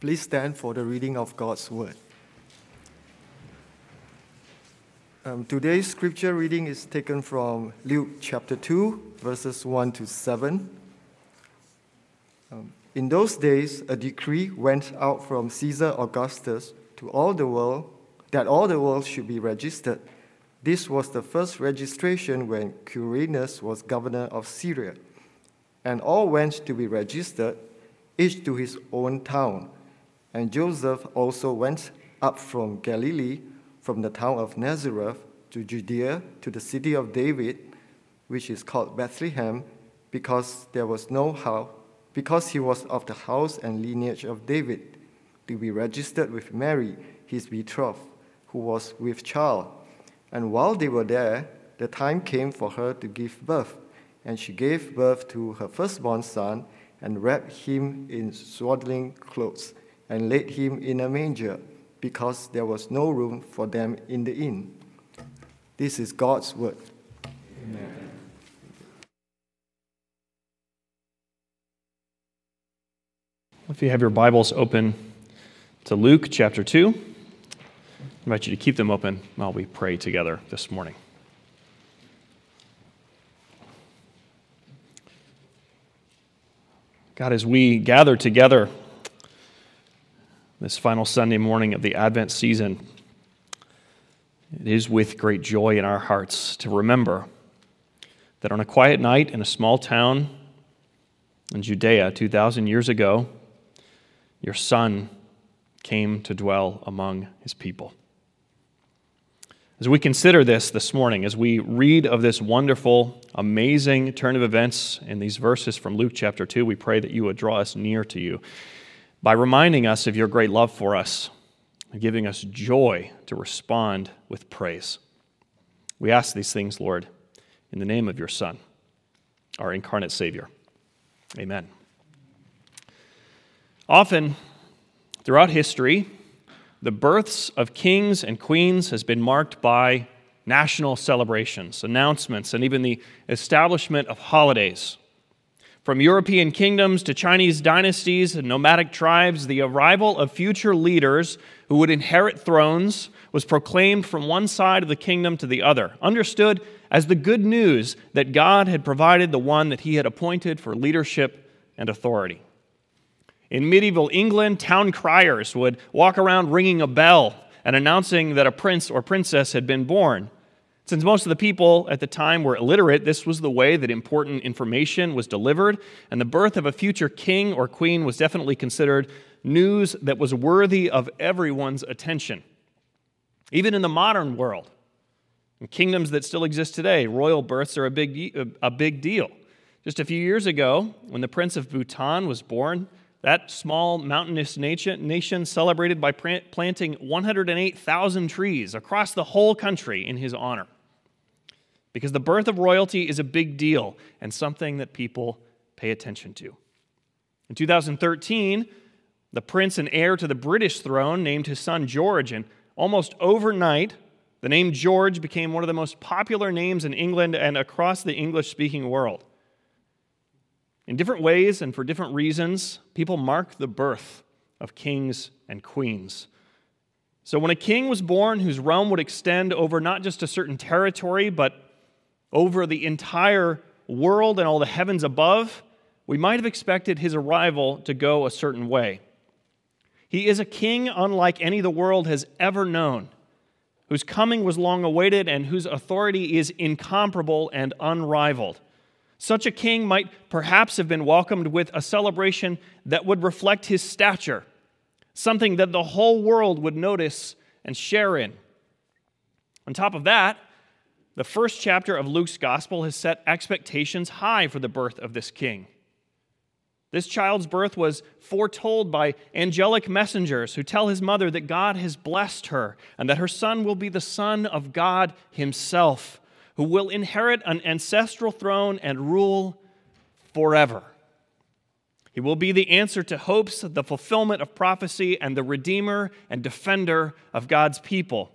Please stand for the reading of God's Word. Um, today's scripture reading is taken from Luke chapter 2, verses 1 to 7. Um, in those days, a decree went out from Caesar Augustus to all the world that all the world should be registered. This was the first registration when Quirinius was governor of Syria. And all went to be registered, each to his own town. And Joseph also went up from Galilee, from the town of Nazareth to Judea, to the city of David, which is called Bethlehem, because there was no house, because he was of the house and lineage of David, to be registered with Mary, his betrothed, who was with child. And while they were there, the time came for her to give birth, and she gave birth to her firstborn son, and wrapped him in swaddling clothes and laid him in a manger because there was no room for them in the inn. This is God's word. Amen. If you have your Bibles open to Luke chapter 2, I invite you to keep them open while we pray together this morning. God, as we gather together this final Sunday morning of the Advent season, it is with great joy in our hearts to remember that on a quiet night in a small town in Judea 2,000 years ago, your Son came to dwell among his people. As we consider this this morning, as we read of this wonderful, amazing turn of events in these verses from Luke chapter 2, we pray that you would draw us near to you by reminding us of your great love for us and giving us joy to respond with praise. We ask these things, Lord, in the name of your Son, our incarnate Savior. Amen. Often, throughout history, the births of kings and queens has been marked by national celebrations, announcements, and even the establishment of holidays. From European kingdoms to Chinese dynasties and nomadic tribes, the arrival of future leaders who would inherit thrones was proclaimed from one side of the kingdom to the other, understood as the good news that God had provided the one that he had appointed for leadership and authority. In medieval England, town criers would walk around ringing a bell and announcing that a prince or princess had been born. Since most of the people at the time were illiterate, this was the way that important information was delivered, and the birth of a future king or queen was definitely considered news that was worthy of everyone's attention. Even in the modern world, in kingdoms that still exist today, royal births are a big, a big deal. Just a few years ago, when the Prince of Bhutan was born, that small mountainous nation celebrated by planting 108,000 trees across the whole country in his honor because the birth of royalty is a big deal and something that people pay attention to. In 2013, the prince and heir to the British throne named his son George, and almost overnight, the name George became one of the most popular names in England and across the English speaking world. In different ways and for different reasons, people mark the birth of kings and queens. So, when a king was born whose realm would extend over not just a certain territory, but over the entire world and all the heavens above, we might have expected his arrival to go a certain way. He is a king unlike any the world has ever known, whose coming was long awaited and whose authority is incomparable and unrivaled. Such a king might perhaps have been welcomed with a celebration that would reflect his stature, something that the whole world would notice and share in. On top of that, the first chapter of Luke's gospel has set expectations high for the birth of this king. This child's birth was foretold by angelic messengers who tell his mother that God has blessed her and that her son will be the Son of God Himself, who will inherit an ancestral throne and rule forever. He will be the answer to hopes, the fulfillment of prophecy, and the redeemer and defender of God's people.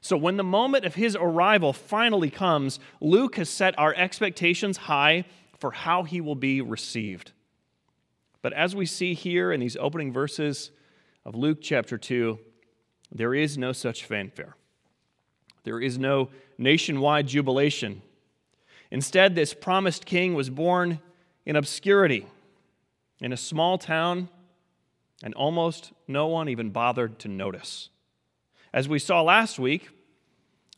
So, when the moment of his arrival finally comes, Luke has set our expectations high for how he will be received. But as we see here in these opening verses, of Luke chapter 2, there is no such fanfare. There is no nationwide jubilation. Instead, this promised king was born in obscurity in a small town, and almost no one even bothered to notice. As we saw last week,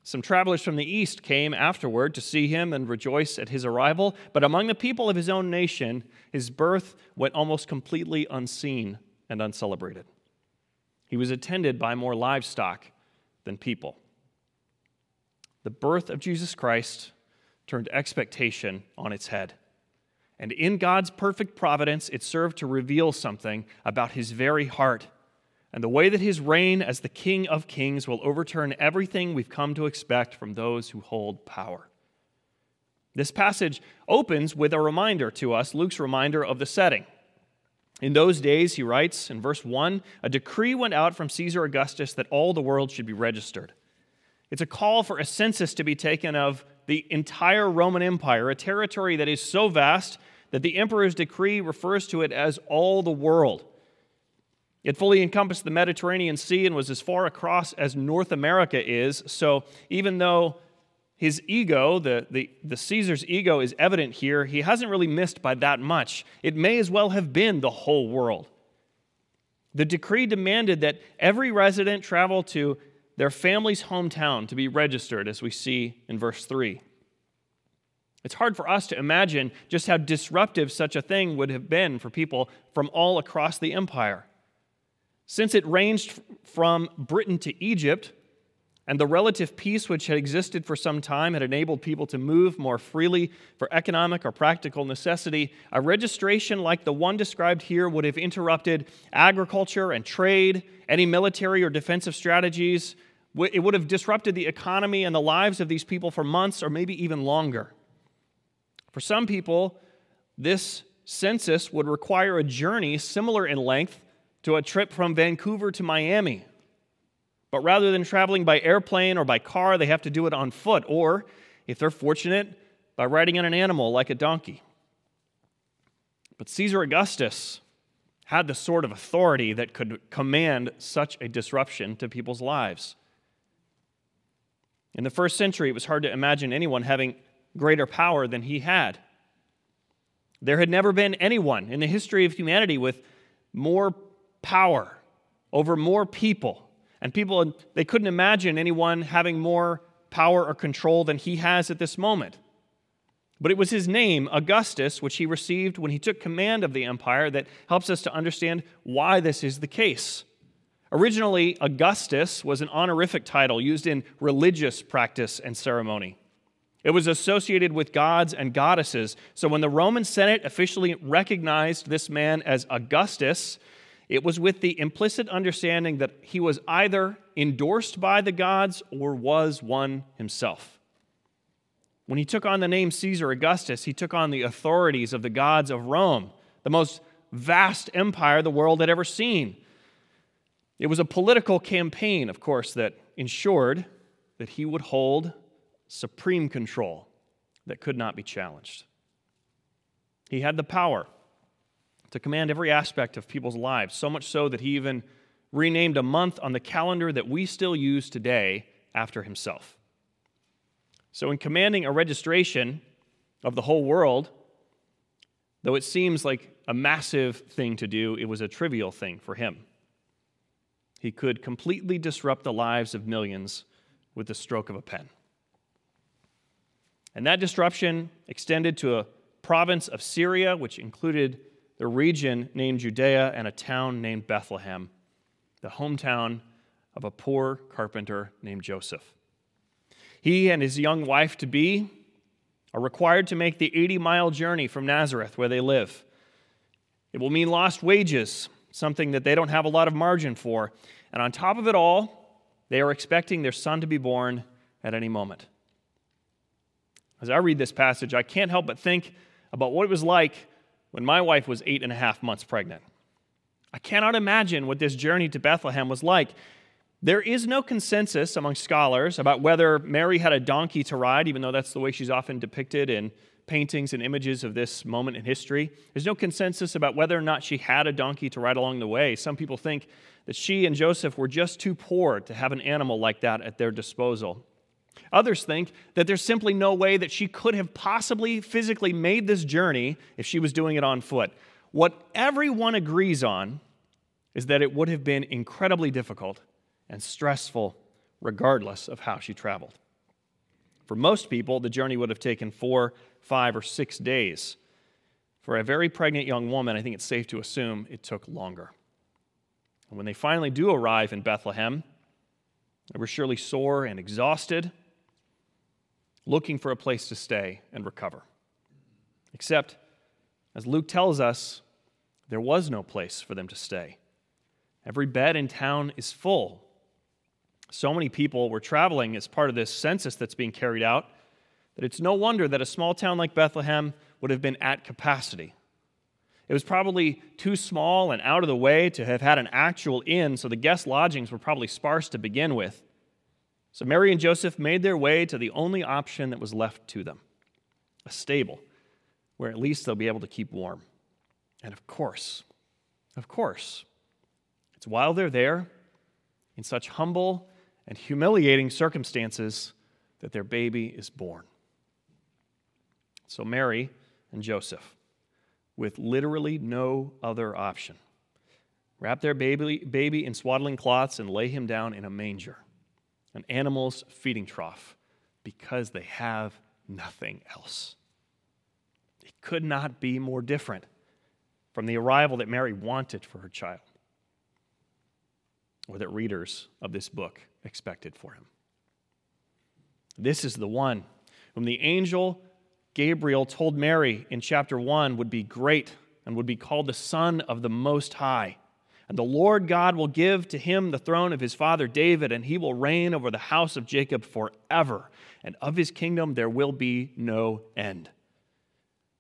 some travelers from the east came afterward to see him and rejoice at his arrival, but among the people of his own nation, his birth went almost completely unseen and uncelebrated. He was attended by more livestock than people. The birth of Jesus Christ turned expectation on its head. And in God's perfect providence, it served to reveal something about his very heart and the way that his reign as the King of Kings will overturn everything we've come to expect from those who hold power. This passage opens with a reminder to us, Luke's reminder of the setting. In those days, he writes in verse 1 a decree went out from Caesar Augustus that all the world should be registered. It's a call for a census to be taken of the entire Roman Empire, a territory that is so vast that the emperor's decree refers to it as all the world. It fully encompassed the Mediterranean Sea and was as far across as North America is. So even though his ego, the, the, the Caesar's ego, is evident here, he hasn't really missed by that much. It may as well have been the whole world. The decree demanded that every resident travel to their family's hometown to be registered, as we see in verse 3. It's hard for us to imagine just how disruptive such a thing would have been for people from all across the empire. Since it ranged from Britain to Egypt, and the relative peace which had existed for some time had enabled people to move more freely for economic or practical necessity, a registration like the one described here would have interrupted agriculture and trade, any military or defensive strategies. It would have disrupted the economy and the lives of these people for months or maybe even longer. For some people, this census would require a journey similar in length to a trip from Vancouver to Miami. But rather than traveling by airplane or by car, they have to do it on foot, or, if they're fortunate, by riding on an animal like a donkey. But Caesar Augustus had the sort of authority that could command such a disruption to people's lives. In the first century, it was hard to imagine anyone having greater power than he had. There had never been anyone in the history of humanity with more power over more people. And people, they couldn't imagine anyone having more power or control than he has at this moment. But it was his name, Augustus, which he received when he took command of the empire, that helps us to understand why this is the case. Originally, Augustus was an honorific title used in religious practice and ceremony. It was associated with gods and goddesses. So when the Roman Senate officially recognized this man as Augustus, it was with the implicit understanding that he was either endorsed by the gods or was one himself. When he took on the name Caesar Augustus, he took on the authorities of the gods of Rome, the most vast empire the world had ever seen. It was a political campaign, of course, that ensured that he would hold supreme control that could not be challenged. He had the power to command every aspect of people's lives, so much so that he even renamed a month on the calendar that we still use today after himself. So, in commanding a registration of the whole world, though it seems like a massive thing to do, it was a trivial thing for him. He could completely disrupt the lives of millions with the stroke of a pen. And that disruption extended to a province of Syria, which included the region named Judea and a town named Bethlehem, the hometown of a poor carpenter named Joseph. He and his young wife to be are required to make the 80 mile journey from Nazareth, where they live. It will mean lost wages, something that they don't have a lot of margin for. And on top of it all, they are expecting their son to be born at any moment. As I read this passage, I can't help but think about what it was like when my wife was eight and a half months pregnant. I cannot imagine what this journey to Bethlehem was like. There is no consensus among scholars about whether Mary had a donkey to ride, even though that's the way she's often depicted in paintings and images of this moment in history. There's no consensus about whether or not she had a donkey to ride along the way. Some people think that she and Joseph were just too poor to have an animal like that at their disposal. Others think that there's simply no way that she could have possibly physically made this journey if she was doing it on foot. What everyone agrees on is that it would have been incredibly difficult and stressful regardless of how she traveled. For most people, the journey would have taken four, five, or six days. For a very pregnant young woman, I think it's safe to assume it took longer. And when they finally do arrive in Bethlehem, they were surely sore and exhausted, looking for a place to stay and recover. Except, as Luke tells us, there was no place for them to stay. Every bed in town is full so many people were traveling as part of this census that's being carried out that it's no wonder that a small town like Bethlehem would have been at capacity. It was probably too small and out of the way to have had an actual inn, so the guest lodgings were probably sparse to begin with. So Mary and Joseph made their way to the only option that was left to them a stable, where at least they'll be able to keep warm. And of course, of course, it's while they're there, in such humble and humiliating circumstances that their baby is born. So, Mary and Joseph, with literally no other option, wrap their baby, baby in swaddling cloths and lay him down in a manger, an animal's feeding trough, because they have nothing else. It could not be more different from the arrival that Mary wanted for her child or that readers of this book expected for him. This is the one whom the angel Gabriel told Mary in chapter 1 would be great and would be called the Son of the Most High. And the Lord God will give to him the throne of his father David, and he will reign over the house of Jacob forever. And of his kingdom there will be no end.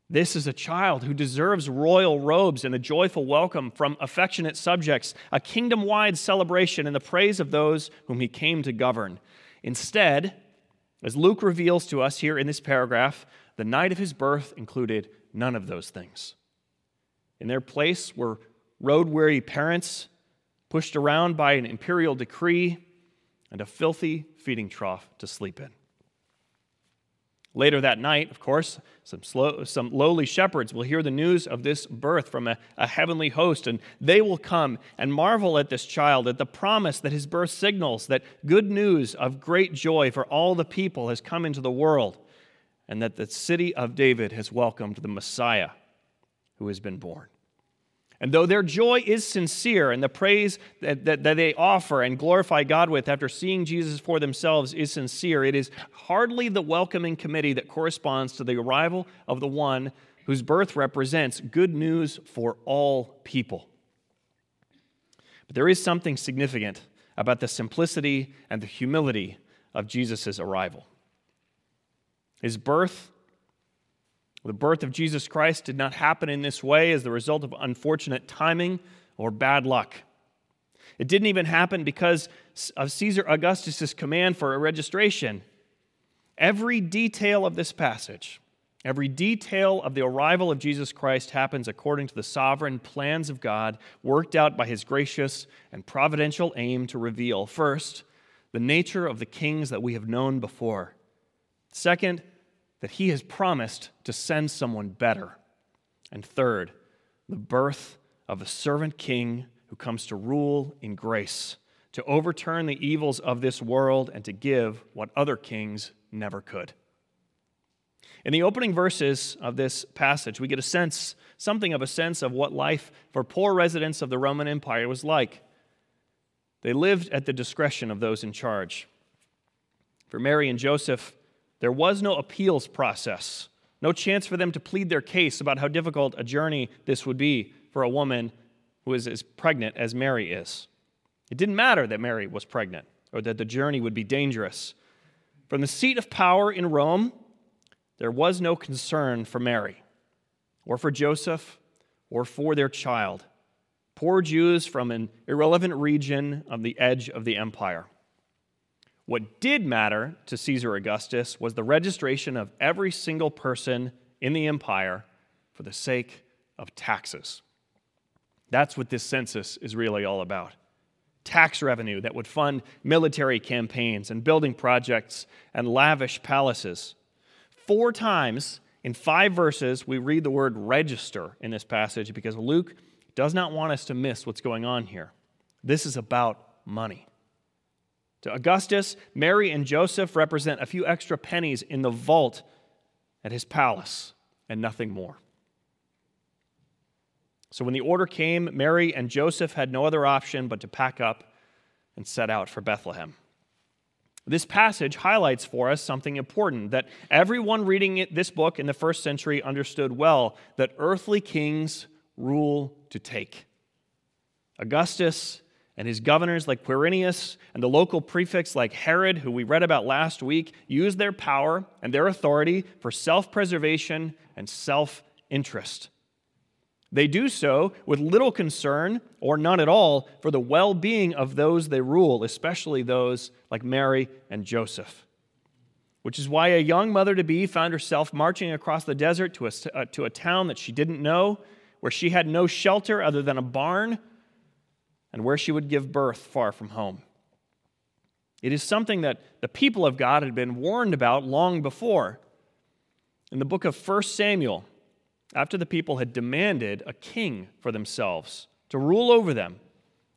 This is a child who deserves royal robes and a joyful welcome from affectionate subjects, a kingdom wide celebration and the praise of those whom he came to govern. Instead, as Luke reveals to us here in this paragraph, the night of his birth included none of those things. In their place were road weary parents, pushed around by an imperial decree, and a filthy feeding trough to sleep in. Later that night, of course, some, slow, some lowly shepherds will hear the news of this birth from a, a heavenly host, and they will come and marvel at this child, at the promise that his birth signals that good news of great joy for all the people has come into the world, and that the city of David has welcomed the Messiah who has been born. And though their joy is sincere and the praise that, that, that, they offer and glorify God with after seeing Jesus for themselves is sincere, it is hardly the welcoming committee that corresponds to the arrival of the one whose birth represents good news for all people. But there is something significant about the simplicity and the humility of Jesus' arrival. His birth the birth of Jesus Christ did not happen in this way as the result of unfortunate timing or bad luck. It didn't even happen because of Caesar Augustus' command for a registration. Every detail of this passage, every detail of the arrival of Jesus Christ happens according to the sovereign plans of God, worked out by his gracious and providential aim to reveal, first, the nature of the kings that we have known before. Second, that he has promised to send someone better. And third, the birth of a servant king who comes to rule in grace, to overturn the evils of this world and to give what other kings never could. In the opening verses of this passage, we get a sense, something of a sense of what life for poor residents of the Roman Empire was like. They lived at the discretion of those in charge. For Mary and Joseph, there was no appeals process, no chance for them to plead their case about how difficult a journey this would be for a woman who is as pregnant as Mary is. It didn't matter that Mary was pregnant or that the journey would be dangerous. From the seat of power in Rome, there was no concern for Mary or for Joseph or for their child, poor Jews from an irrelevant region on the edge of the empire. What did matter to Caesar Augustus was the registration of every single person in the empire for the sake of taxes. That's what this census is really all about tax revenue that would fund military campaigns and building projects and lavish palaces. Four times in five verses, we read the word register in this passage because Luke does not want us to miss what's going on here. This is about money. To Augustus, Mary and Joseph represent a few extra pennies in the vault at his palace and nothing more. So when the order came, Mary and Joseph had no other option but to pack up and set out for Bethlehem. This passage highlights for us something important that everyone reading this book in the first century understood well that earthly kings rule to take. Augustus and his governors like Quirinius and the local prefects like Herod, who we read about last week, used their power and their authority for self preservation and self interest. They do so with little concern, or none at all, for the well being of those they rule, especially those like Mary and Joseph. Which is why a young mother to be found herself marching across the desert to a, uh, to a town that she didn't know, where she had no shelter other than a barn, and where she would give birth far from home. It is something that the people of God had been warned about long before. In the book of 1 Samuel, after the people had demanded a king for themselves to rule over them,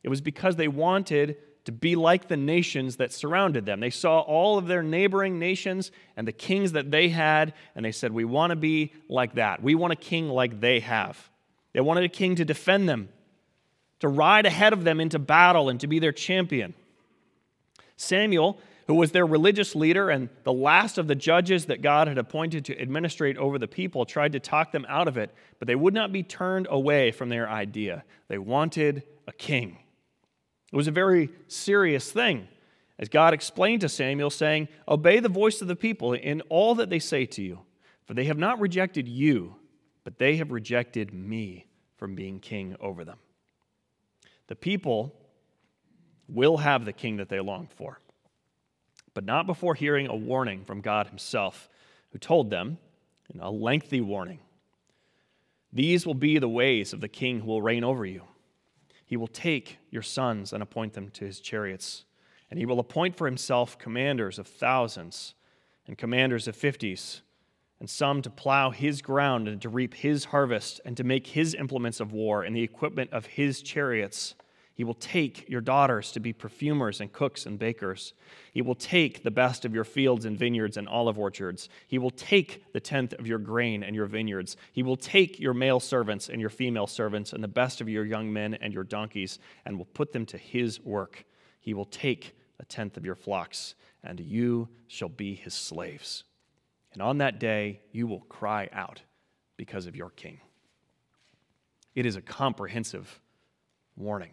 it was because they wanted to be like the nations that surrounded them. They saw all of their neighboring nations and the kings that they had, and they said, We want to be like that. We want a king like they have. They wanted a king to defend them, to ride ahead of them into battle, and to be their champion. Samuel who was their religious leader and the last of the judges that God had appointed to administrate over the people, tried to talk them out of it, but they would not be turned away from their idea. They wanted a king. It was a very serious thing. As God explained to Samuel, saying, Obey the voice of the people in all that they say to you, for they have not rejected you, but they have rejected me from being king over them. The people will have the king that they long for but not before hearing a warning from God Himself, who told them, in a lengthy warning, These will be the ways of the king who will reign over you. He will take your sons and appoint them to his chariots, and he will appoint for himself commanders of thousands and commanders of fifties, and some to plow his ground and to reap his harvest, and to make his implements of war and the equipment of his chariots. He will take your daughters to be perfumers and cooks and bakers. He will take the best of your fields and vineyards and olive orchards. He will take the tenth of your grain and your vineyards. He will take your male servants and your female servants and the best of your young men and your donkeys and will put them to his work. He will take a tenth of your flocks, and you shall be his slaves. And on that day you will cry out because of your king. It is a comprehensive warning.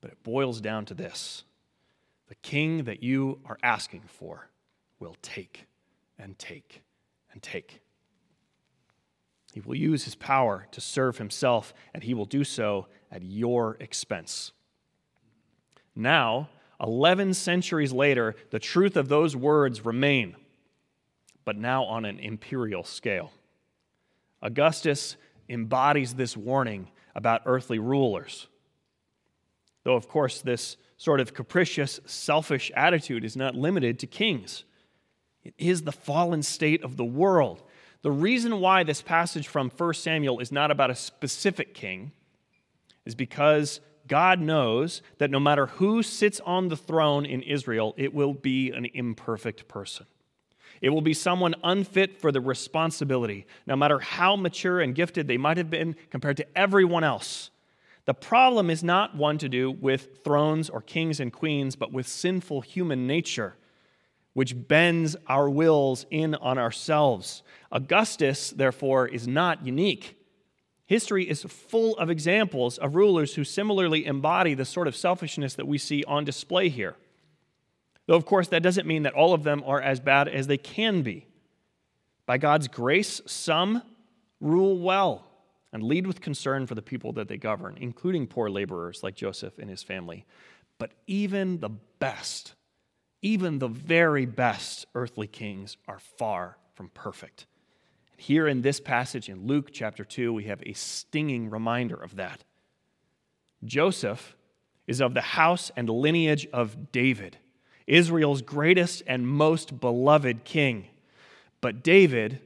But it boils down to this the king that you are asking for will take and take and take. He will use his power to serve himself, and he will do so at your expense. Now, 11 centuries later, the truth of those words remain, but now on an imperial scale. Augustus embodies this warning about earthly rulers. Though, of course, this sort of capricious, selfish attitude is not limited to kings. It is the fallen state of the world. The reason why this passage from 1 Samuel is not about a specific king is because God knows that no matter who sits on the throne in Israel, it will be an imperfect person. It will be someone unfit for the responsibility, no matter how mature and gifted they might have been compared to everyone else. The problem is not one to do with thrones or kings and queens, but with sinful human nature, which bends our wills in on ourselves. Augustus, therefore, is not unique. History is full of examples of rulers who similarly embody the sort of selfishness that we see on display here. Though, of course, that doesn't mean that all of them are as bad as they can be. By God's grace, some rule well and lead with concern for the people that they govern, including poor laborers like Joseph and his family. But even the best, even the very best earthly kings are far from perfect. Here in this passage in Luke chapter 2, we have a stinging reminder of that. Joseph is of the house and lineage of David, Israel's greatest and most beloved king. But David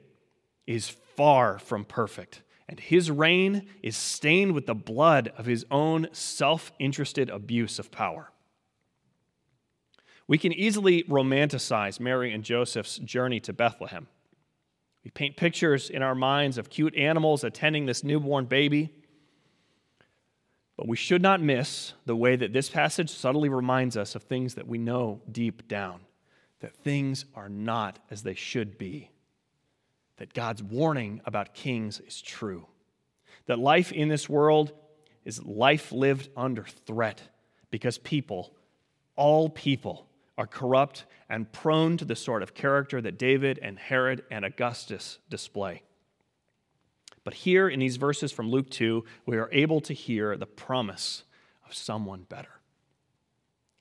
is far from perfect, and his reign is stained with the blood of his own self interested abuse of power. We can easily romanticize Mary and Joseph's journey to Bethlehem. We paint pictures in our minds of cute animals attending this newborn baby. But we should not miss the way that this passage subtly reminds us of things that we know deep down that things are not as they should be, that God's warning about kings is true, that life in this world is life lived under threat because people, all people, are corrupt and prone to the sort of character that David and Herod and Augustus display. But here in these verses from Luke 2, we are able to hear the promise of someone better.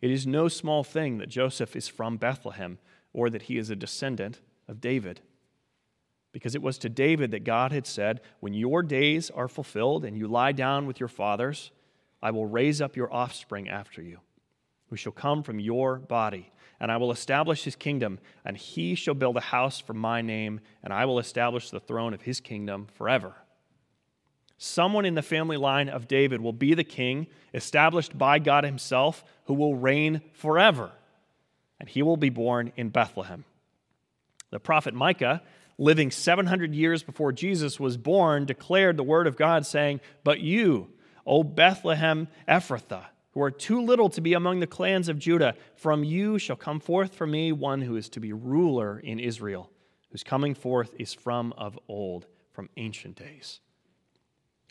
It is no small thing that Joseph is from Bethlehem or that he is a descendant of David. Because it was to David that God had said, When your days are fulfilled and you lie down with your fathers, I will raise up your offspring after you who shall come from your body. And I will establish his kingdom, and he shall build a house for my name, and I will establish the throne of his kingdom forever. Someone in the family line of David will be the king, established by God himself, who will reign forever. And he will be born in Bethlehem. The prophet Micah, living 700 years before Jesus was born, declared the word of God, saying, But you, O Bethlehem Ephrathah, who are too little to be among the clans of Judah. From you shall come forth for me one who is to be ruler in Israel, whose coming forth is from of old, from ancient days.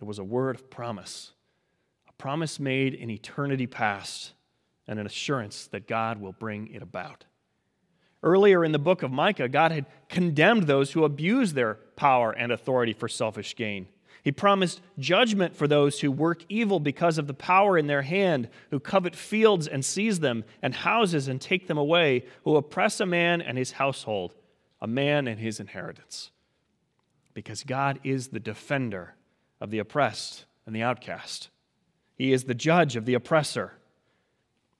It was a word of promise, a promise made in eternity past, and an assurance that God will bring it about. Earlier in the book of Micah, God had condemned those who abuse their power and authority for selfish gain. He promised judgment for those who work evil because of the power in their hand, who covet fields and seize them, and houses and take them away, who oppress a man and his household, a man and his inheritance. Because God is the defender of the oppressed and the outcast, He is the judge of the oppressor.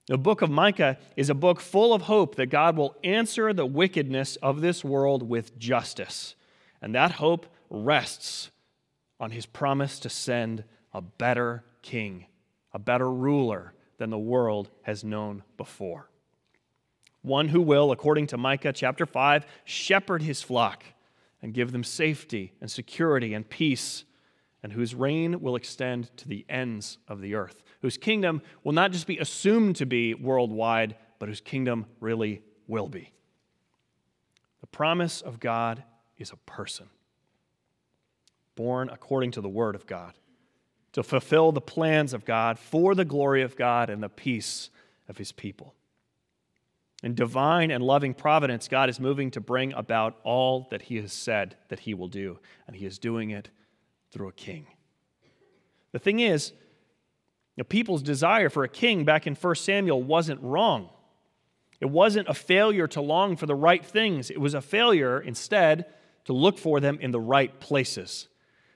The book of Micah is a book full of hope that God will answer the wickedness of this world with justice. And that hope rests on his promise to send a better king, a better ruler than the world has known before. One who will, according to Micah chapter 5, shepherd his flock and give them safety and security and peace, and whose reign will extend to the ends of the earth, whose kingdom will not just be assumed to be worldwide, but whose kingdom really will be. The promise of God is a person born according to the Word of God, to fulfill the plans of God for the glory of God and the peace of His people. In divine and loving providence, God is moving to bring about all that He has said that He will do, and He is doing it through a king. The thing is, the people's desire for a king back in 1 Samuel wasn't wrong. It wasn't a failure to long for the right things. It was a failure, instead, to look for them in the right places.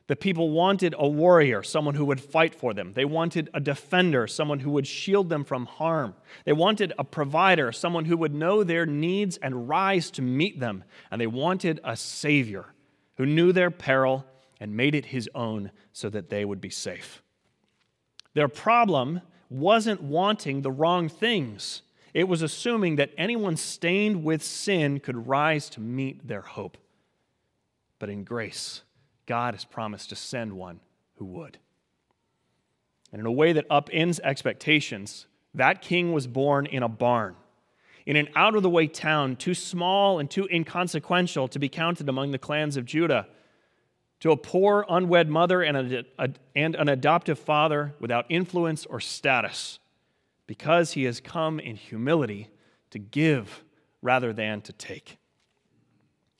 The people wanted a warrior, someone who would fight for them. They wanted a defender, someone who would shield them from harm. They wanted a provider, someone who would know their needs and rise to meet them. And they wanted a savior who knew their peril and made it his own so that they would be safe. Their problem wasn't wanting the wrong things, it was assuming that anyone stained with sin could rise to meet their hope. But in grace, God has promised to send one who would. And in a way that upends expectations, that king was born in a barn, in an out of the way town, too small and too inconsequential to be counted among the clans of Judah, to a poor, unwed mother and, a, a, and an adoptive father without influence or status, because he has come in humility to give rather than to take.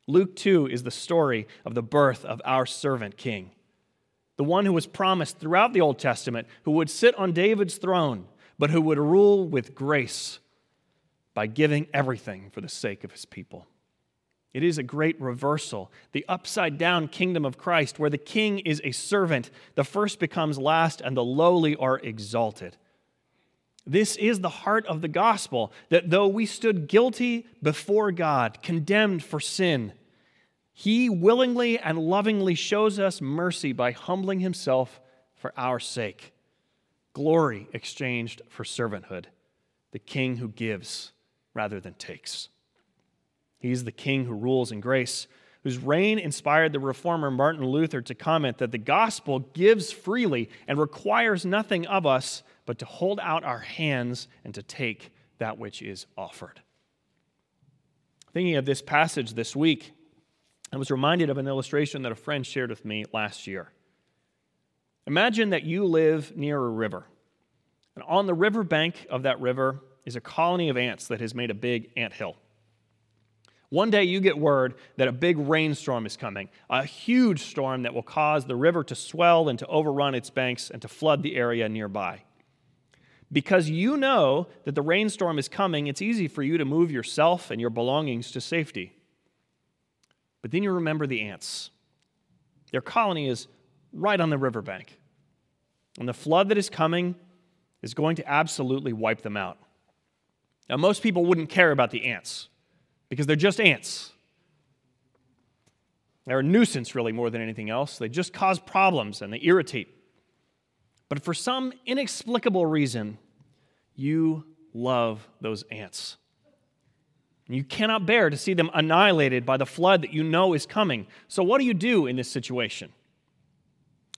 Luke 2 is the story of the birth of our servant king, the one who was promised throughout the Old Testament, who would sit on David's throne, but who would rule with grace by giving everything for the sake of his people. It is a great reversal, the upside down kingdom of Christ, where the king is a servant, the first becomes last, and the lowly are exalted. This is the heart of the gospel that though we stood guilty before God, condemned for sin, he willingly and lovingly shows us mercy by humbling himself for our sake. Glory exchanged for servanthood, the king who gives rather than takes. He's the king who rules in grace, whose reign inspired the reformer Martin Luther to comment that the gospel gives freely and requires nothing of us but to hold out our hands and to take that which is offered. Thinking of this passage this week, I was reminded of an illustration that a friend shared with me last year. Imagine that you live near a river, and on the riverbank of that river is a colony of ants that has made a big ant hill. One day you get word that a big rainstorm is coming, a huge storm that will cause the river to swell and to overrun its banks and to flood the area nearby. Because you know that the rainstorm is coming, it's easy for you to move yourself and your belongings to safety. But then you remember the ants. Their colony is right on the riverbank. And the flood that is coming is going to absolutely wipe them out. Now, most people wouldn't care about the ants because they're just ants. They're a nuisance, really, more than anything else. They just cause problems and they irritate. But for some inexplicable reason, you love those ants. You cannot bear to see them annihilated by the flood that you know is coming. So, what do you do in this situation?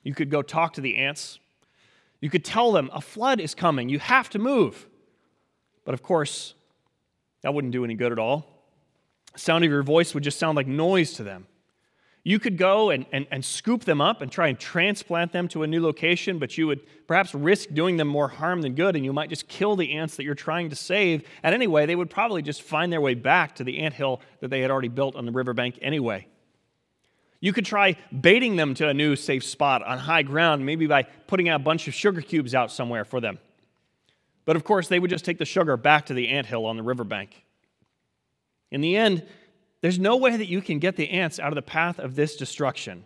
You could go talk to the ants. You could tell them a flood is coming. You have to move. But of course, that wouldn't do any good at all The sound of your voice would just sound like noise to them. You could go and, and, and scoop them up and try and transplant them to a new location, but you would perhaps risk doing them more harm than good, and you might just kill the ants that you're trying to save. And anyway, they would probably just find their way back to the ant hill that they had already built on the riverbank anyway. You could try baiting them to a new safe spot on high ground, maybe by putting a bunch of sugar cubes out somewhere for them. But of course, they would just take the sugar back to the ant hill on the riverbank. In the end, there's no way that you can get the ants out of the path of this destruction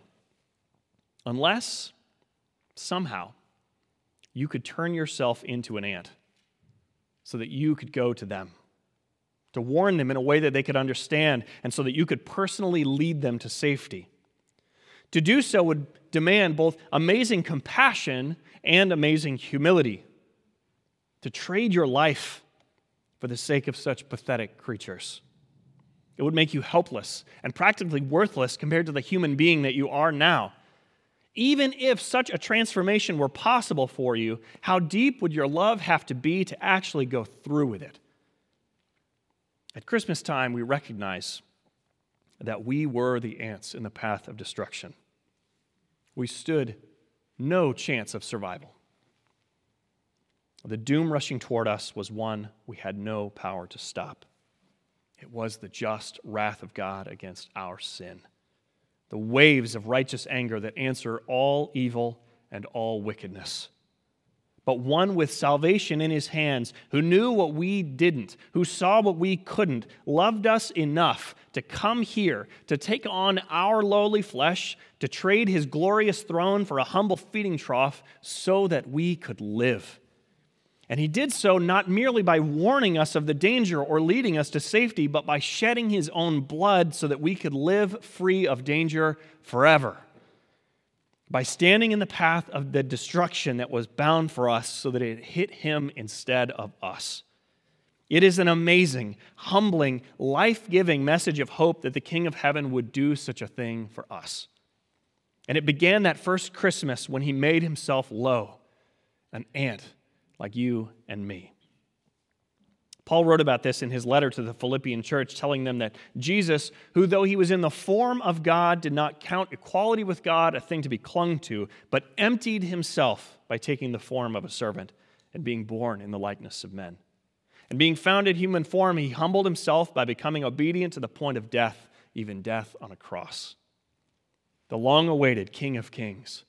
unless somehow you could turn yourself into an ant so that you could go to them, to warn them in a way that they could understand, and so that you could personally lead them to safety. To do so would demand both amazing compassion and amazing humility. To trade your life for the sake of such pathetic creatures. It would make you helpless and practically worthless compared to the human being that you are now. Even if such a transformation were possible for you, how deep would your love have to be to actually go through with it? At Christmas time, we recognize that we were the ants in the path of destruction. We stood no chance of survival. The doom rushing toward us was one we had no power to stop. It was the just wrath of God against our sin. The waves of righteous anger that answer all evil and all wickedness. But one with salvation in his hands, who knew what we didn't, who saw what we couldn't, loved us enough to come here, to take on our lowly flesh, to trade his glorious throne for a humble feeding trough so that we could live and he did so not merely by warning us of the danger or leading us to safety, but by shedding his own blood so that we could live free of danger forever. By standing in the path of the destruction that was bound for us so that it hit him instead of us. It is an amazing, humbling, life giving message of hope that the King of Heaven would do such a thing for us. And it began that first Christmas when he made himself low, an ant like you and me. Paul wrote about this in his letter to the Philippian church, telling them that Jesus, who though he was in the form of God, did not count equality with God a thing to be clung to, but emptied himself by taking the form of a servant and being born in the likeness of men. And being found in human form, he humbled himself by becoming obedient to the point of death, even death on a cross. The long awaited King of Kings,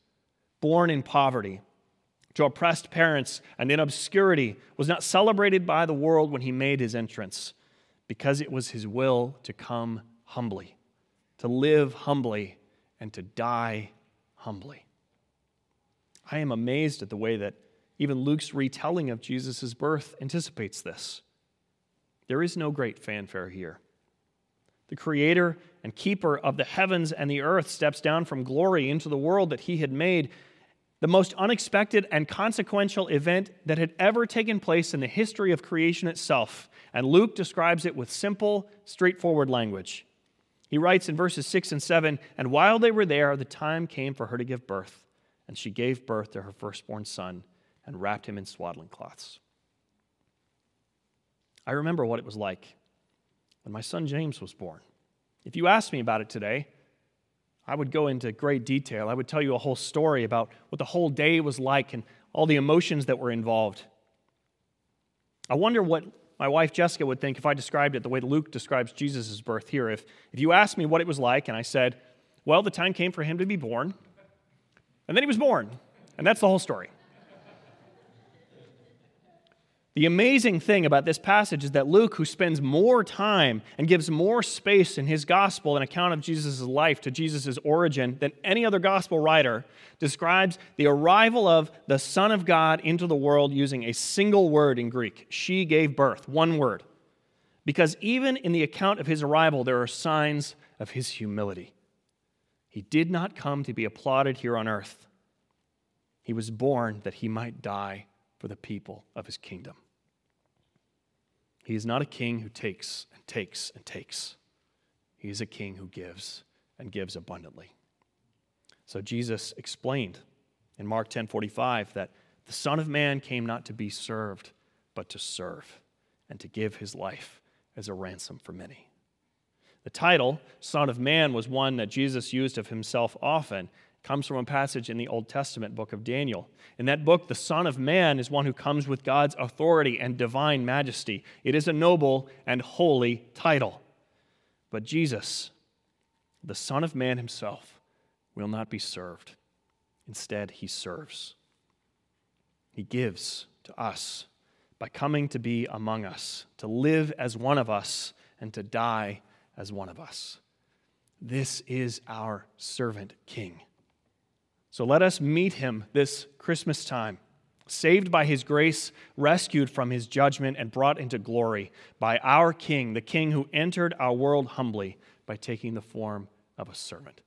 born in poverty, to oppressed parents and in obscurity, was not celebrated by the world when he made his entrance, because it was his will to come humbly, to live humbly, and to die humbly. I am amazed at the way that even Luke's retelling of Jesus' birth anticipates this. There is no great fanfare here. The creator and keeper of the heavens and the earth steps down from glory into the world that he had made. The most unexpected and consequential event that had ever taken place in the history of creation itself. And Luke describes it with simple, straightforward language. He writes in verses 6 and 7 And while they were there, the time came for her to give birth. And she gave birth to her firstborn son and wrapped him in swaddling cloths. I remember what it was like when my son James was born. If you asked me about it today, I would go into great detail. I would tell you a whole story about what the whole day was like and all the emotions that were involved. I wonder what my wife Jessica would think if I described it the way Luke describes Jesus' birth here. If, if you asked me what it was like and I said, well, the time came for him to be born, and then he was born, and that's the whole story. The amazing thing about this passage is that Luke, who spends more time and gives more space in his gospel and account of Jesus' life to Jesus' origin than any other gospel writer, describes the arrival of the Son of God into the world using a single word in Greek. She gave birth, one word. Because even in the account of his arrival, there are signs of his humility. He did not come to be applauded here on earth, he was born that he might die for the people of his kingdom. He is not a king who takes and takes and takes. He is a king who gives and gives abundantly. So Jesus explained in Mark 10:45 that the Son of Man came not to be served, but to serve and to give his life as a ransom for many. The title, Son of Man, was one that Jesus used of himself often comes from a passage in the Old Testament book of Daniel. In that book, the Son of Man is one who comes with God's authority and divine majesty. It is a noble and holy title. But Jesus, the Son of Man himself, will not be served. Instead, he serves. He gives to us by coming to be among us, to live as one of us, and to die as one of us. This is our servant king. So let us meet him this Christmas time, saved by his grace, rescued from his judgment, and brought into glory by our King, the King who entered our world humbly by taking the form of a servant.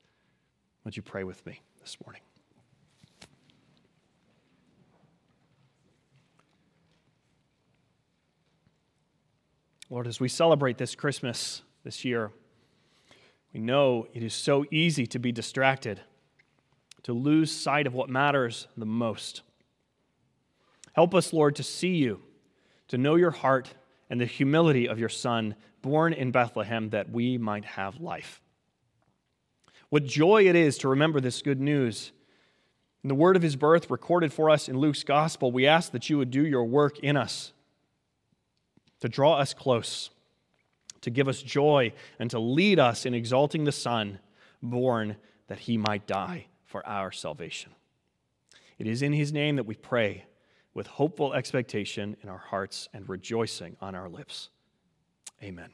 Would you pray with me this morning? Lord, as we celebrate this Christmas this year, we know it is so easy to be distracted to lose sight of what matters the most. Help us, Lord, to see you, to know your heart and the humility of your Son, born in Bethlehem, that we might have life. What joy it is to remember this good news. In the word of his birth recorded for us in Luke's gospel, we ask that you would do your work in us, to draw us close, to give us joy, and to lead us in exalting the Son, born that he might die for our salvation. It is in his name that we pray with hopeful expectation in our hearts and rejoicing on our lips. Amen.